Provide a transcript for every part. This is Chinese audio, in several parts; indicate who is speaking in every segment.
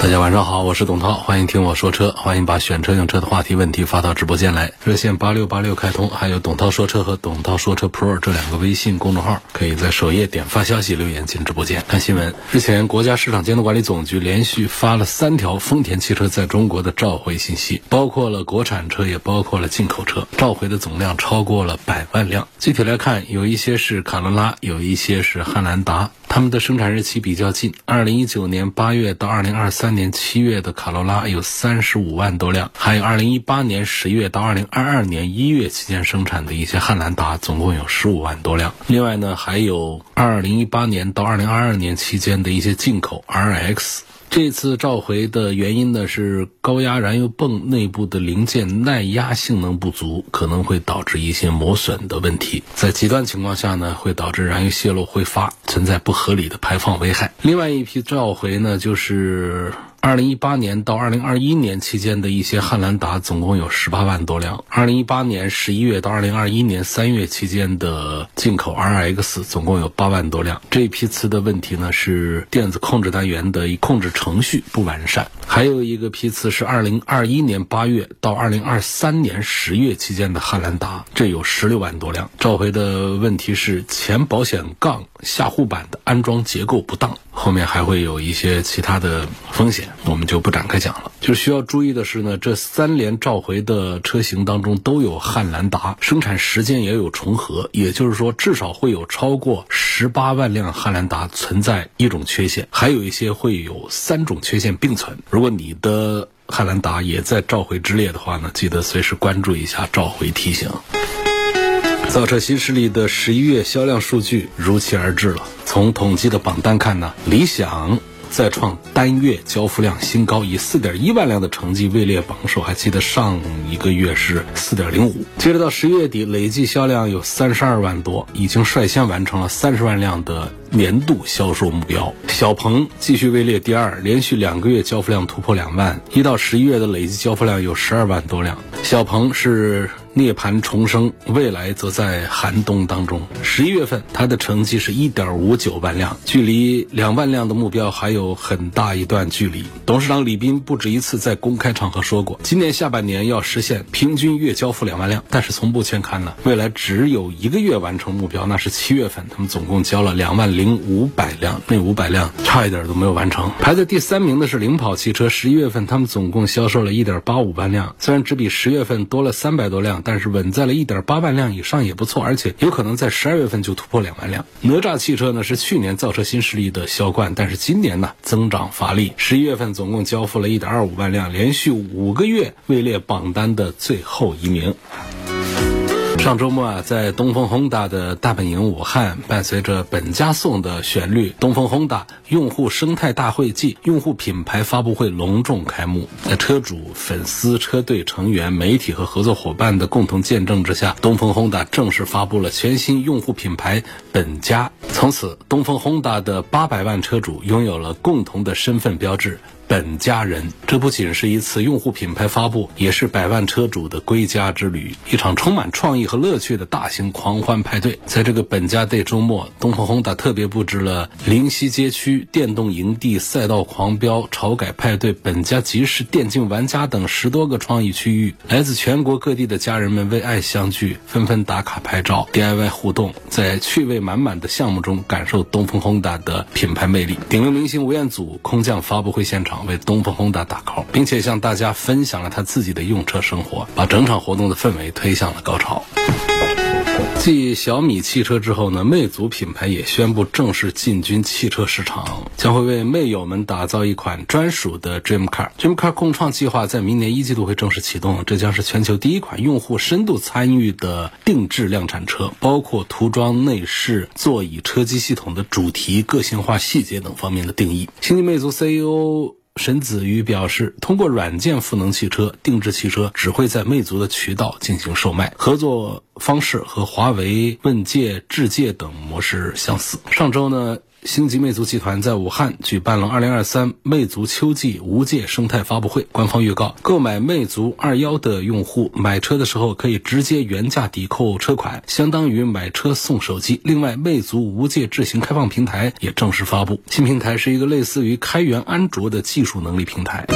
Speaker 1: 大家晚上好，我是董涛，欢迎听我说车，欢迎把选车用车的话题问题发到直播间来，热线八六八六开通，还有董涛说车和董涛说车 Pro 这两个微信公众号，可以在首页点发消息留言进直播间看新闻。日前，国家市场监督管理总局连续发了三条丰田汽车在中国的召回信息，包括了国产车，也包括了进口车，召回的总量超过了百万辆。具体来看，有一些是卡罗拉，有一些是汉兰达。他们的生产日期比较近，二零一九年八月到二零二三年七月的卡罗拉有三十五万多辆，还有二零一八年十月到二零二二年一月期间生产的一些汉兰达，总共有十五万多辆。另外呢，还有二零一八年到二零二二年期间的一些进口 RX。这次召回的原因呢是高压燃油泵内部的零件耐压性能不足，可能会导致一些磨损的问题。在极端情况下呢，会导致燃油泄漏挥发，存在不合理的排放危害。另外一批召回呢，就是二零一八年到二零二一年期间的一些汉兰达，总共有十八万多辆。二零一八年十一月到二零二一年三月期间的进口 RX 总共有八万多辆。这一批次的问题呢是电子控制单元的控制程序不完善。还有一个批次是二零二一年八月到二零二三年十月期间的汉兰达，这有十六万多辆。召回的问题是前保险杠下护板的安装结构不当。后面还会有一些其他的风险，我们就不展开讲了。就需要注意的是呢，这三连召回的车型当中都有汉兰达，生产时间也有重合，也就是说至少会有超过十八万辆汉兰达存在一种缺陷，还有一些会有三种缺陷并存。如果你的汉兰达也在召回之列的话呢，记得随时关注一下召回提醒。造车新势力的十一月销量数据如期而至了。从统计的榜单看呢，理想再创单月交付量新高，以四点一万辆的成绩位列榜首。还记得上一个月是四点零五。接着到十一月底，累计销量有三十二万多，已经率先完成了三十万辆的年度销售目标。小鹏继续位列第二，连续两个月交付量突破两万，一到十一月的累计交付量有十二万多辆。小鹏是。涅槃重生，未来则在寒冬当中。十一月份，它的成绩是一点五九万辆，距离两万辆的目标还有很大一段距离。董事长李斌不止一次在公开场合说过，今年下半年要实现平均月交付两万辆。但是从目前看呢，未来只有一个月完成目标，那是七月份，他们总共交了两万零五百辆，那五百辆差一点都没有完成。排在第三名的是领跑汽车，十一月份他们总共销售了一点八五万辆，虽然只比十月份多了三百多辆。但是稳在了一点八万辆以上也不错，而且有可能在十二月份就突破两万辆。哪吒汽车呢是去年造车新势力的销冠，但是今年呢增长乏力，十一月份总共交付了一点二五万辆，连续五个月位列榜单的最后一名。上周末啊，在东风 Honda 的大本营武汉，伴随着本家送的旋律，东风 Honda 用户生态大会暨用户品牌发布会隆重开幕。在车主、粉丝、车队成员、媒体和合作伙伴的共同见证之下，东风 Honda 正式发布了全新用户品牌本家。从此，东风 Honda 的八百万车主拥有了共同的身份标志。本家人，这不仅是一次用户品牌发布，也是百万车主的归家之旅，一场充满创意和乐趣的大型狂欢派对。在这个本家 day 周末，东风 Honda 特别布置了灵溪街区电动营地、赛道狂飙、潮改派对、本家集市、电竞玩家等十多个创意区域。来自全国各地的家人们为爱相聚，纷纷打卡拍照、DIY 互动，在趣味满满的项目中感受东风 Honda 的品牌魅力。顶流明星吴彦祖空降发布会现场。为东风 Honda 打 call，并且向大家分享了他自己的用车生活，把整场活动的氛围推向了高潮。继小米汽车之后呢，魅族品牌也宣布正式进军汽车市场，将会为魅友们打造一款专属的 Dream Car。Dream Car 共创计划在明年一季度会正式启动，这将是全球第一款用户深度参与的定制量产车，包括涂装、内饰、座椅、车机系统的主题、个性化细节等方面的定义。新晋魅族 CEO。沈子瑜表示，通过软件赋能汽车定制汽车，只会在魅族的渠道进行售卖，合作方式和华为问界、智界等模式相似。上周呢？星级魅族集团在武汉举办了2023魅族秋季无界生态发布会。官方预告，购买魅族二幺的用户买车的时候可以直接原价抵扣车款，相当于买车送手机。另外，魅族无界智行开放平台也正式发布。新平台是一个类似于开源安卓的技术能力平台。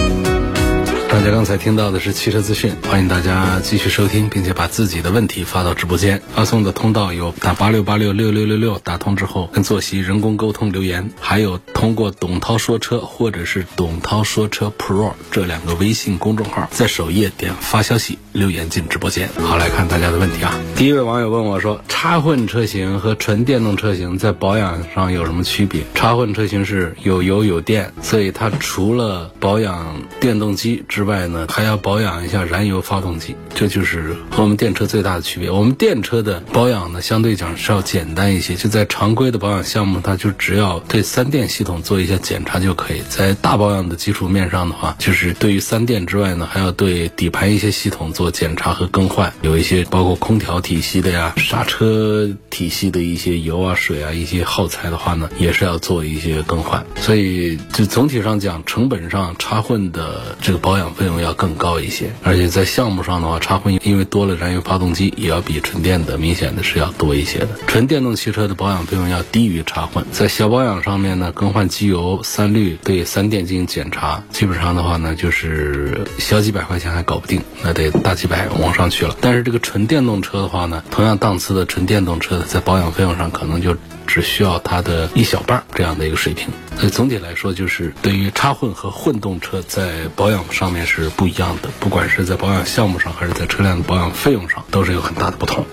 Speaker 1: 大家刚才听到的是汽车资讯，欢迎大家继续收听，并且把自己的问题发到直播间。发送的通道有打八六八六六六六六，打通之后跟坐席人工沟通留言，还有通过董涛说车或者是董涛说车 Pro 这两个微信公众号，在首页点发消息留言进直播间。好，来看大家的问题啊。第一位网友问我说，插混车型和纯电动车型在保养上有什么区别？插混车型是有油有电，所以它除了保养电动机之外外呢，还要保养一下燃油发动机，这就是和我们电车最大的区别。我们电车的保养呢，相对讲是要简单一些，就在常规的保养项目，它就只要对三电系统做一下检查就可以。在大保养的基础面上的话，就是对于三电之外呢，还要对底盘一些系统做检查和更换，有一些包括空调体系的呀、刹车体系的一些油啊、水啊一些耗材的话呢，也是要做一些更换。所以就总体上讲，成本上插混的这个保养。费费用要更高一些，而且在项目上的话，插混因为多了燃油发动机，也要比纯电的明显的是要多一些的。纯电动汽车的保养费用要低于插混，在小保养上面呢，更换机油、三滤、对三电进行检查，基本上的话呢，就是小几百块钱还搞不定，那得大几百往上去了。但是这个纯电动车的话呢，同样档次的纯电动车，在保养费用上可能就。只需要它的一小半这样的一个水平，所以总体来说，就是对于插混和混动车在保养上面是不一样的，不管是在保养项目上，还是在车辆的保养费用上，都是有很大的不同。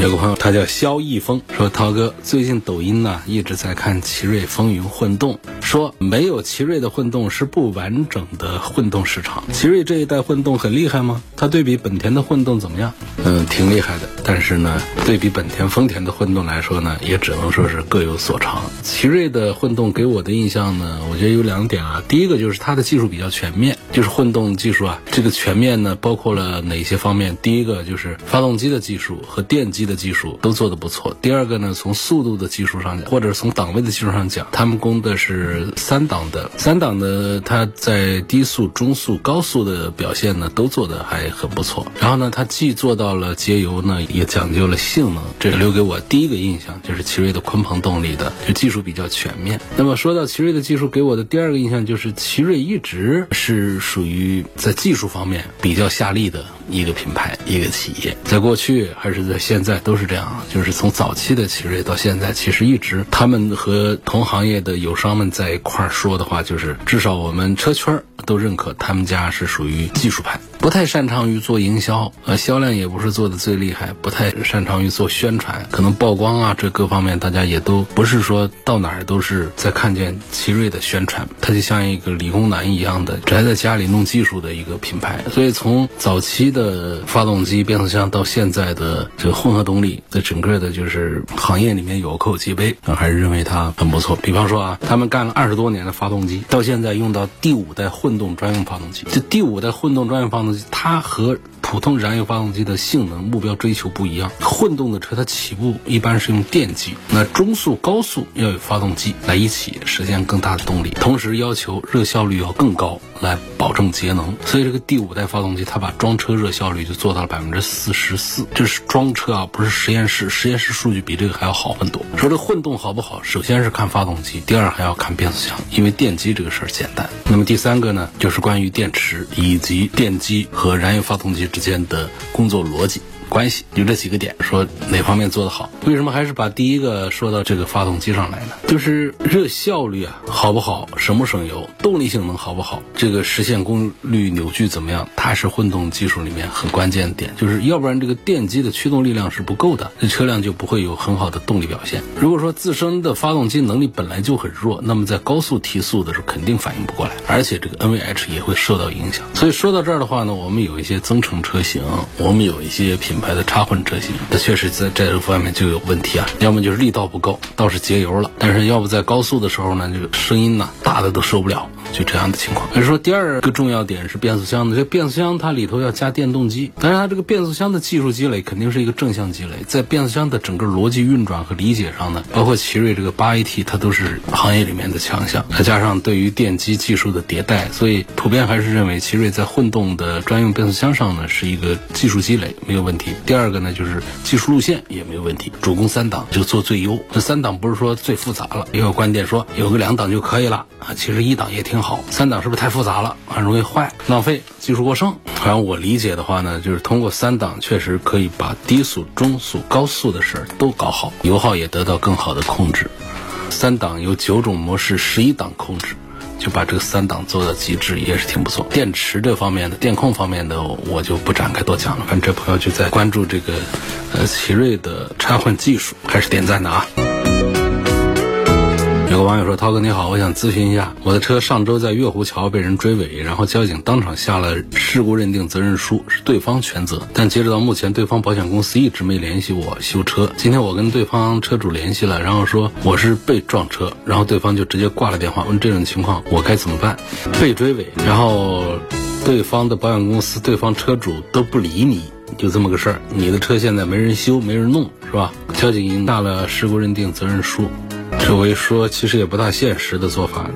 Speaker 1: 有个朋友，他叫肖逸峰，说涛哥最近抖音呢一直在看奇瑞风云混动，说没有奇瑞的混动是不完整的混动市场。奇瑞这一代混动很厉害吗？它对比本田的混动怎么样？嗯，挺厉害的。但是呢，对比本田、丰田的混动来说呢，也只能说是各有所长。奇瑞的混动给我的印象呢，我觉得有两点啊。第一个就是它的技术比较全面，就是混动技术啊，这个全面呢包括了哪些方面？第一个就是发动机的技术和电机。的技术都做得不错。第二个呢，从速度的技术上讲，或者从档位的技术上讲，他们供的是三档的。三档的，它在低速、中速、高速的表现呢，都做得还很不错。然后呢，它既做到了节油呢，也讲究了性能。这个留给我第一个印象就是奇瑞的鲲鹏动力的，就技术比较全面。那么说到奇瑞的技术，给我的第二个印象就是奇瑞一直是属于在技术方面比较下力的一个品牌、一个企业，在过去还是在现在。都是这样，就是从早期的奇瑞到现在，其实一直他们和同行业的友商们在一块儿说的话，就是至少我们车圈都认可他们家是属于技术派。不太擅长于做营销，呃，销量也不是做的最厉害，不太擅长于做宣传，可能曝光啊，这各方面大家也都不是说到哪儿都是在看见奇瑞的宣传，它就像一个理工男一样的宅在家里弄技术的一个品牌。所以从早期的发动机、变速箱到现在的这个混合动力，在整个的就是行业里面有口皆碑，还是认为它很不错。比方说啊，他们干了二十多年的发动机，到现在用到第五代混动专用发动机，这第五代混动专用发动机。它和普通燃油发动机的性能目标追求不一样。混动的车它起步一般是用电机，那中速、高速要有发动机来一起实现更大的动力，同时要求热效率要更高。来保证节能，所以这个第五代发动机它把装车热效率就做到了百分之四十四，这是装车啊，不是实验室，实验室数据比这个还要好很多。说这混动好不好，首先是看发动机，第二还要看变速箱，因为电机这个事儿简单。那么第三个呢，就是关于电池以及电机和燃油发动机之间的工作逻辑。关系就这几个点，说哪方面做得好？为什么还是把第一个说到这个发动机上来呢？就是热效率啊，好不好？省不省油？动力性能好不好？这个实现功率扭矩怎么样？它是混动技术里面很关键的点，就是要不然这个电机的驱动力量是不够的，这车辆就不会有很好的动力表现。如果说自身的发动机能力本来就很弱，那么在高速提速的时候肯定反应不过来，而且这个 NVH 也会受到影响。所以说到这儿的话呢，我们有一些增程车型，我们有一些品。牌的插混车型，它确实在这个方面就有问题啊，要么就是力道不够，倒是节油了，但是要不在高速的时候呢，这个声音呢大的都受不了。就这样的情况。所以说第二个重要点是变速箱的，这变速箱它里头要加电动机，但是它这个变速箱的技术积累肯定是一个正向积累，在变速箱的整个逻辑运转和理解上呢，包括奇瑞这个八 AT，它都是行业里面的强项，再加上对于电机技术的迭代，所以普遍还是认为奇瑞在混动的专用变速箱上呢是一个技术积累没有问题。第二个呢就是技术路线也没有问题，主攻三档就做最优。这三档不是说最复杂了，也有观点说有个两档就可以了啊，其实一档也挺好，三档是不是太复杂了，很容易坏、浪费、技术过剩？反正我理解的话呢，就是通过三档确实可以把低速、中速、高速的事儿都搞好，油耗也得到更好的控制。三档有九种模式，十一档控制。就把这个三档做到极致也是挺不错。电池这方面的、电控方面的，我就不展开多讲了。反正这朋友就在关注这个，呃，奇瑞的插混技术，还是点赞的啊。有个网友说：“涛哥你好，我想咨询一下，我的车上周在月湖桥被人追尾，然后交警当场下了事故认定责任书，是对方全责。但截止到目前，对方保险公司一直没联系我修车。今天我跟对方车主联系了，然后说我是被撞车，然后对方就直接挂了电话，问这种情况我该怎么办？被追尾，然后对方的保险公司、对方车主都不理你，就这么个事儿。你的车现在没人修，没人弄，是吧？交警下了事故认定责任书。”这我一说，其实也不大现实的做法。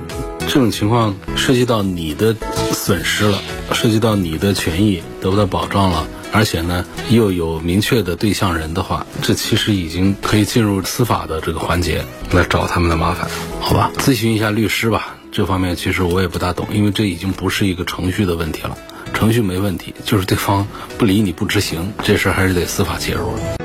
Speaker 1: 这种情况涉及到你的损失了，涉及到你的权益得不到保障了，而且呢又有明确的对象人的话，这其实已经可以进入司法的这个环节来找他们的麻烦，好吧？咨询一下律师吧，这方面其实我也不大懂，因为这已经不是一个程序的问题了，程序没问题，就是对方不理你不执行，这事还是得司法介入。有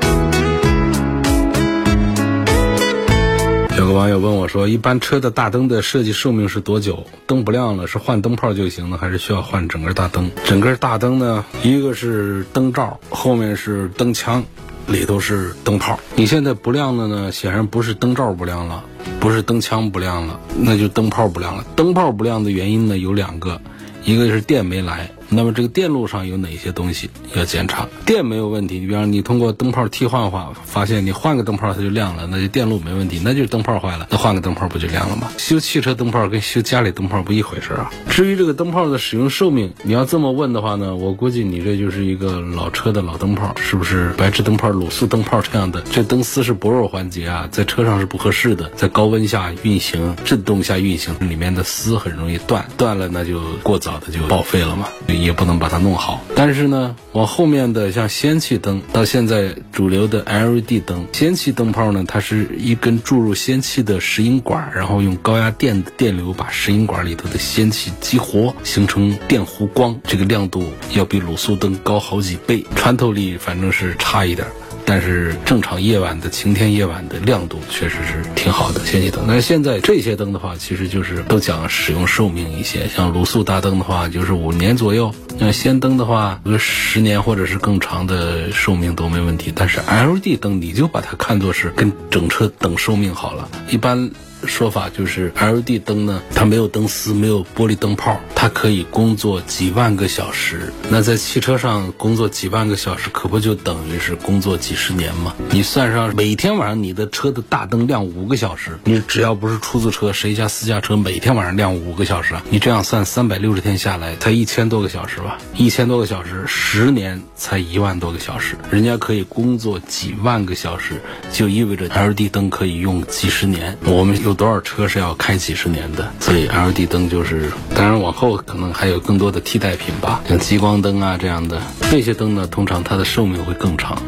Speaker 1: 个网友问我说：“一般车的大灯的设计寿命是多久？灯不亮了是换灯泡就行了，还是需要换整个大灯？整个大灯呢？一个是灯罩，后面是灯腔，里头是灯泡。你现在不亮的呢，显然不是灯罩不亮了，不是灯腔不亮了，那就灯泡不亮了。灯泡不亮的原因呢有两个，一个是电没来。”那么这个电路上有哪些东西要检查？电没有问题，你比方你通过灯泡替换的话，发现你换个灯泡它就亮了，那就电路没问题，那就是灯泡坏了，那换个灯泡不就亮了吗？修汽车灯泡跟修家里灯泡不一回事啊。至于这个灯泡的使用寿命，你要这么问的话呢，我估计你这就是一个老车的老灯泡，是不是白炽灯泡、卤素灯泡这样的？这灯丝是薄弱环节啊，在车上是不合适的，在高温下运行、震动下运行，里面的丝很容易断，断了那就过早的就报废了嘛。也不能把它弄好，但是呢，往后面的像氙气灯，到现在主流的 LED 灯，氙气灯泡呢，它是一根注入氙气的石英管，然后用高压电的电流把石英管里头的氙气激活，形成电弧光，这个亮度要比卤素灯高好几倍，穿透力反正是差一点。但是正常夜晚的晴天夜晚的亮度确实是挺好的，氙气灯。那现在这些灯的话，其实就是都讲使用寿命一些，像卤素大灯的话，就是五年左右；那氙灯的话，个十年或者是更长的寿命都没问题。但是 LED 灯，你就把它看作是跟整车等寿命好了，一般。说法就是 LED 灯呢，它没有灯丝，没有玻璃灯泡，它可以工作几万个小时。那在汽车上工作几万个小时，可不就等于是工作几十年吗？你算上每天晚上你的车的大灯亮五个小时，你只要不是出租车，谁家私家车每天晚上亮五个小时啊？你这样算三百六十天下来才一千多个小时吧？一千多个小时，十年才一万多个小时，人家可以工作几万个小时，就意味着 LED 灯可以用几十年。我们有。有多少车是要开几十年的？所以 LED 灯就是，当然往后可能还有更多的替代品吧，像激光灯啊这样的。这些灯呢，通常它的寿命会更长。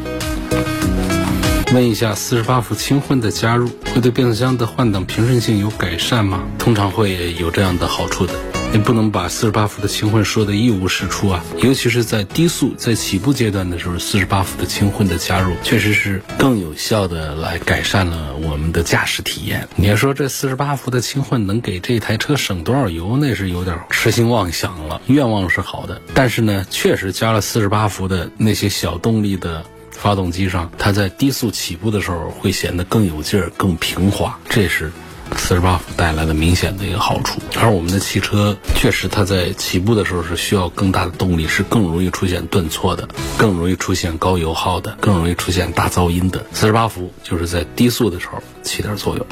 Speaker 1: 问一下，四十八伏轻混的加入会对变速箱的换挡平顺性有改善吗？通常会有这样的好处的。你不能把四十八伏的轻混说的一无是处啊，尤其是在低速在起步阶段的时候，四十八伏的轻混的加入，确实是更有效的来改善了我们的驾驶体验。你要说这四十八伏的轻混能给这台车省多少油，那是有点痴心妄想了。愿望是好的，但是呢，确实加了四十八伏的那些小动力的发动机上，它在低速起步的时候会显得更有劲儿、更平滑，这是。四十八伏带来的明显的一个好处，而我们的汽车确实它在起步的时候是需要更大的动力，是更容易出现顿挫的，更容易出现高油耗的，更容易出现大噪音的。四十八伏就是在低速的时候起点作用。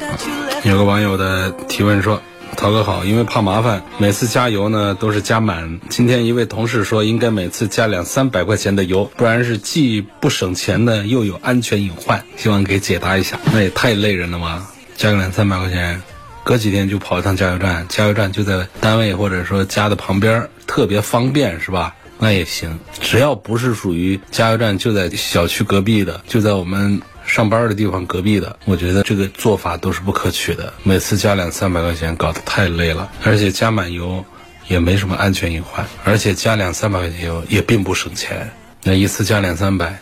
Speaker 1: 有个网友的提问说。涛哥好，因为怕麻烦，每次加油呢都是加满。今天一位同事说，应该每次加两三百块钱的油，不然是既不省钱呢，又有安全隐患。希望给解答一下，那也太累人了吗？加个两三百块钱，隔几天就跑一趟加油站，加油站就在单位或者说家的旁边，特别方便，是吧？那也行，只要不是属于加油站就在小区隔壁的，就在我们上班的地方隔壁的，我觉得这个做法都是不可取的。每次加两三百块钱，搞得太累了，而且加满油也没什么安全隐患，而且加两三百块钱油也并不省钱。那一次加两三百，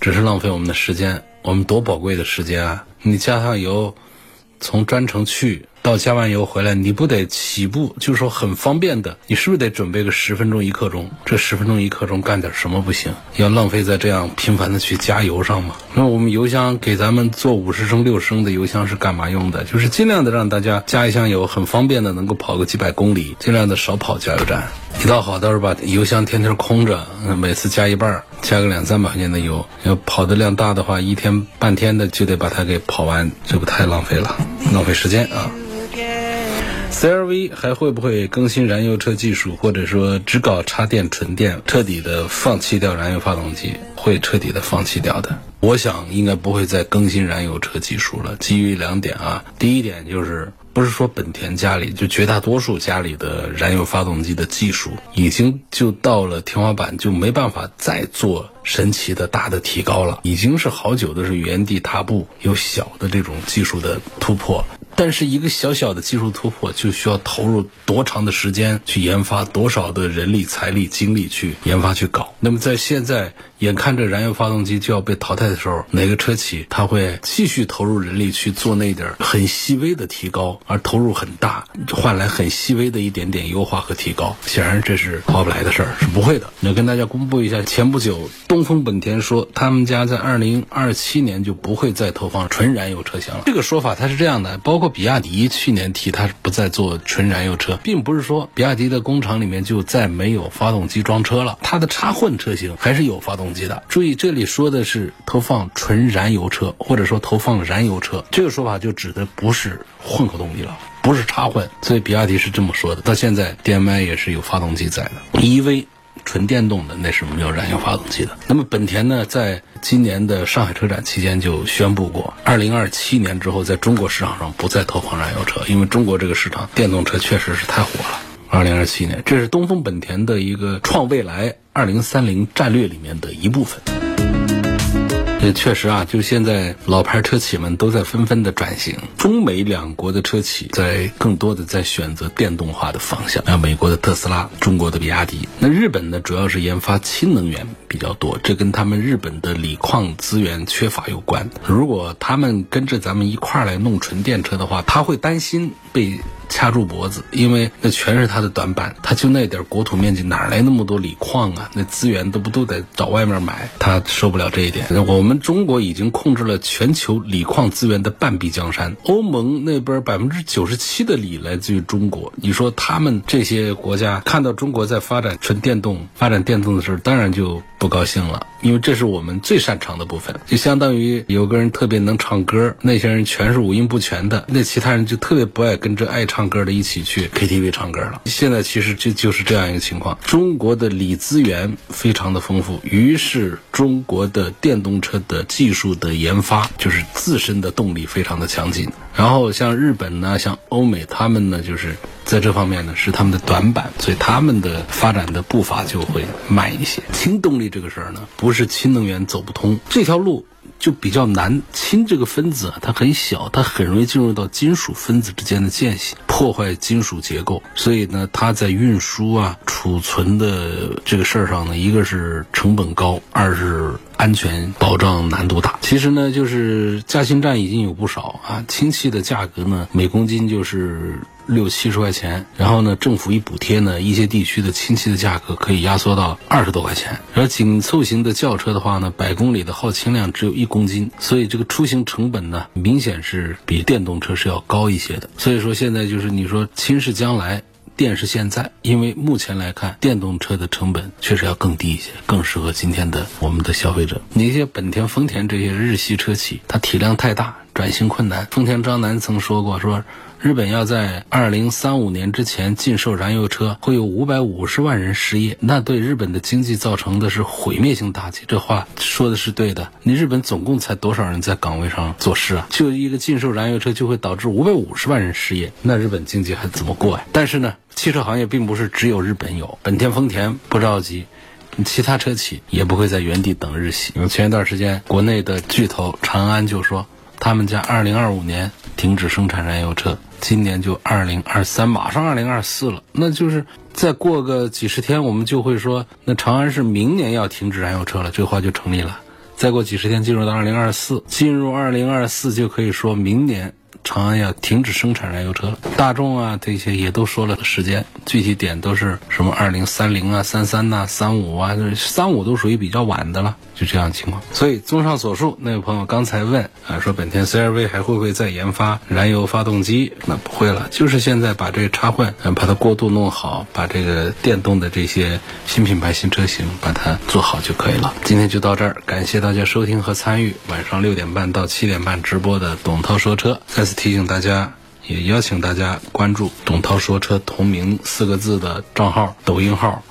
Speaker 1: 只是浪费我们的时间，我们多宝贵的时间啊！你加上油，从专程去。到加完油回来，你不得起步，就是说很方便的，你是不是得准备个十分钟一刻钟？这十分钟一刻钟干点什么不行？要浪费在这样频繁的去加油上吗？那我们油箱给咱们做五十升、六升的油箱是干嘛用的？就是尽量的让大家加一箱油，很方便的能够跑个几百公里，尽量的少跑加油站。你倒好倒是把油箱天天空着，每次加一半，加个两三百块钱的油，要跑的量大的话，一天半天的就得把它给跑完，这不太浪费了，浪费时间啊。CRV 还会不会更新燃油车技术，或者说只搞插电纯电，彻底的放弃掉燃油发动机？会彻底的放弃掉的。我想应该不会再更新燃油车技术了。基于两点啊，第一点就是不是说本田家里就绝大多数家里的燃油发动机的技术已经就到了天花板，就没办法再做神奇的大的提高了，已经是好久的是原地踏步，有小的这种技术的突破。但是一个小小的技术突破，就需要投入多长的时间去研发，多少的人力、财力、精力去研发去搞。那么在现在，眼看着燃油发动机就要被淘汰的时候，哪个车企他会继续投入人力去做那点很细微的提高，而投入很大，换来很细微的一点点优化和提高？显然这是划不来的事儿，是不会的。那跟大家公布一下，前不久东风本田说，他们家在二零二七年就不会再投放纯燃油车型了。这个说法它是这样的，包括。比亚迪去年提它不再做纯燃油车，并不是说比亚迪的工厂里面就再没有发动机装车了，它的插混车型还是有发动机的。注意，这里说的是投放纯燃油车，或者说投放燃油车，这个说法就指的不是混合动力了，不是插混。所以比亚迪是这么说的。到现在，DM-i 也是有发动机在的，EV。纯电动的那是没有燃油发动机的。那么本田呢，在今年的上海车展期间就宣布过，二零二七年之后，在中国市场上不再投放燃油车，因为中国这个市场电动车确实是太火了。二零二七年，这是东风本田的一个创未来二零三零战略里面的一部分。这确实啊，就现在老牌车企们都在纷纷的转型，中美两国的车企在更多的在选择电动化的方向。像美国的特斯拉，中国的比亚迪。那日本呢，主要是研发氢能源比较多，这跟他们日本的锂矿资源缺乏有关。如果他们跟着咱们一块儿来弄纯电车的话，他会担心被。掐住脖子，因为那全是他的短板，他就那点国土面积，哪来那么多锂矿啊？那资源都不都得找外面买，他受不了这一点。我们中国已经控制了全球锂矿资源的半壁江山，欧盟那边百分之九十七的锂来自于中国。你说他们这些国家看到中国在发展纯电动、发展电动的时候，当然就不高兴了，因为这是我们最擅长的部分，就相当于有个人特别能唱歌，那些人全是五音不全的，那其他人就特别不爱跟着爱唱。歌的一起去 KTV 唱歌了。现在其实就就是这样一个情况。中国的锂资源非常的丰富，于是中国的电动车的技术的研发就是自身的动力非常的强劲。然后像日本呢，像欧美，他们呢就是在这方面呢是他们的短板，所以他们的发展的步伐就会慢一些。氢动力这个事儿呢，不是氢能源走不通，这条路。就比较难，氢这个分子啊，它很小，它很容易进入到金属分子之间的间隙，破坏金属结构。所以呢，它在运输啊、储存的这个事儿上呢，一个是成本高，二是安全保障难度大。其实呢，就是加氢站已经有不少啊，氢气的价格呢，每公斤就是。六七十块钱，然后呢，政府一补贴呢，一些地区的氢气的价格可以压缩到二十多块钱。而紧凑型的轿车的话呢，百公里的耗氢量只有一公斤，所以这个出行成本呢，明显是比电动车是要高一些的。所以说现在就是你说氢是将来。电是现在，因为目前来看，电动车的成本确实要更低一些，更适合今天的我们的消费者。那些本田、丰田这些日系车企，它体量太大，转型困难。丰田章男曾说过，说日本要在二零三五年之前禁售燃油车，会有五百五十万人失业，那对日本的经济造成的是毁灭性打击。这话说的是对的。你日本总共才多少人在岗位上做事啊？就一个禁售燃油车就会导致五百五十万人失业，那日本经济还怎么过呀？但是呢，汽车行业并不是只有日本有，本田、丰田不着急。其他车企也不会在原地等日系。前一段时间，国内的巨头长安就说，他们家二零二五年停止生产燃油车，今年就二零二三，马上二零二四了。那就是再过个几十天，我们就会说，那长安是明年要停止燃油车了，这话就成立了。再过几十天，进入到二零二四，进入二零二四就可以说明年。长安要停止生产燃油车了，大众啊这些也都说了时间，具体点都是什么二零三零啊、三三呐、三五啊，三五都属于比较晚的了，就这样情况。所以综上所述，那位朋友刚才问啊，说本田 CR-V 还会不会再研发燃油发动机？那不会了，就是现在把这个插混，嗯，把它过渡弄好，把这个电动的这些新品牌新车型把它做好就可以了。今天就到这儿，感谢大家收听和参与晚上六点半到七点半直播的董涛说车。再次。提醒大家，也邀请大家关注“董涛说车”同名四个字的账号、抖音号、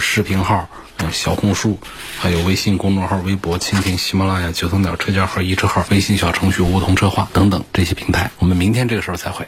Speaker 1: 视频号、小红书，还有微信公众号、微博、蜻蜓、喜马拉雅、九头鸟车架号、一车号、微信小程序梧桐车话等等这些平台。我们明天这个时候再会。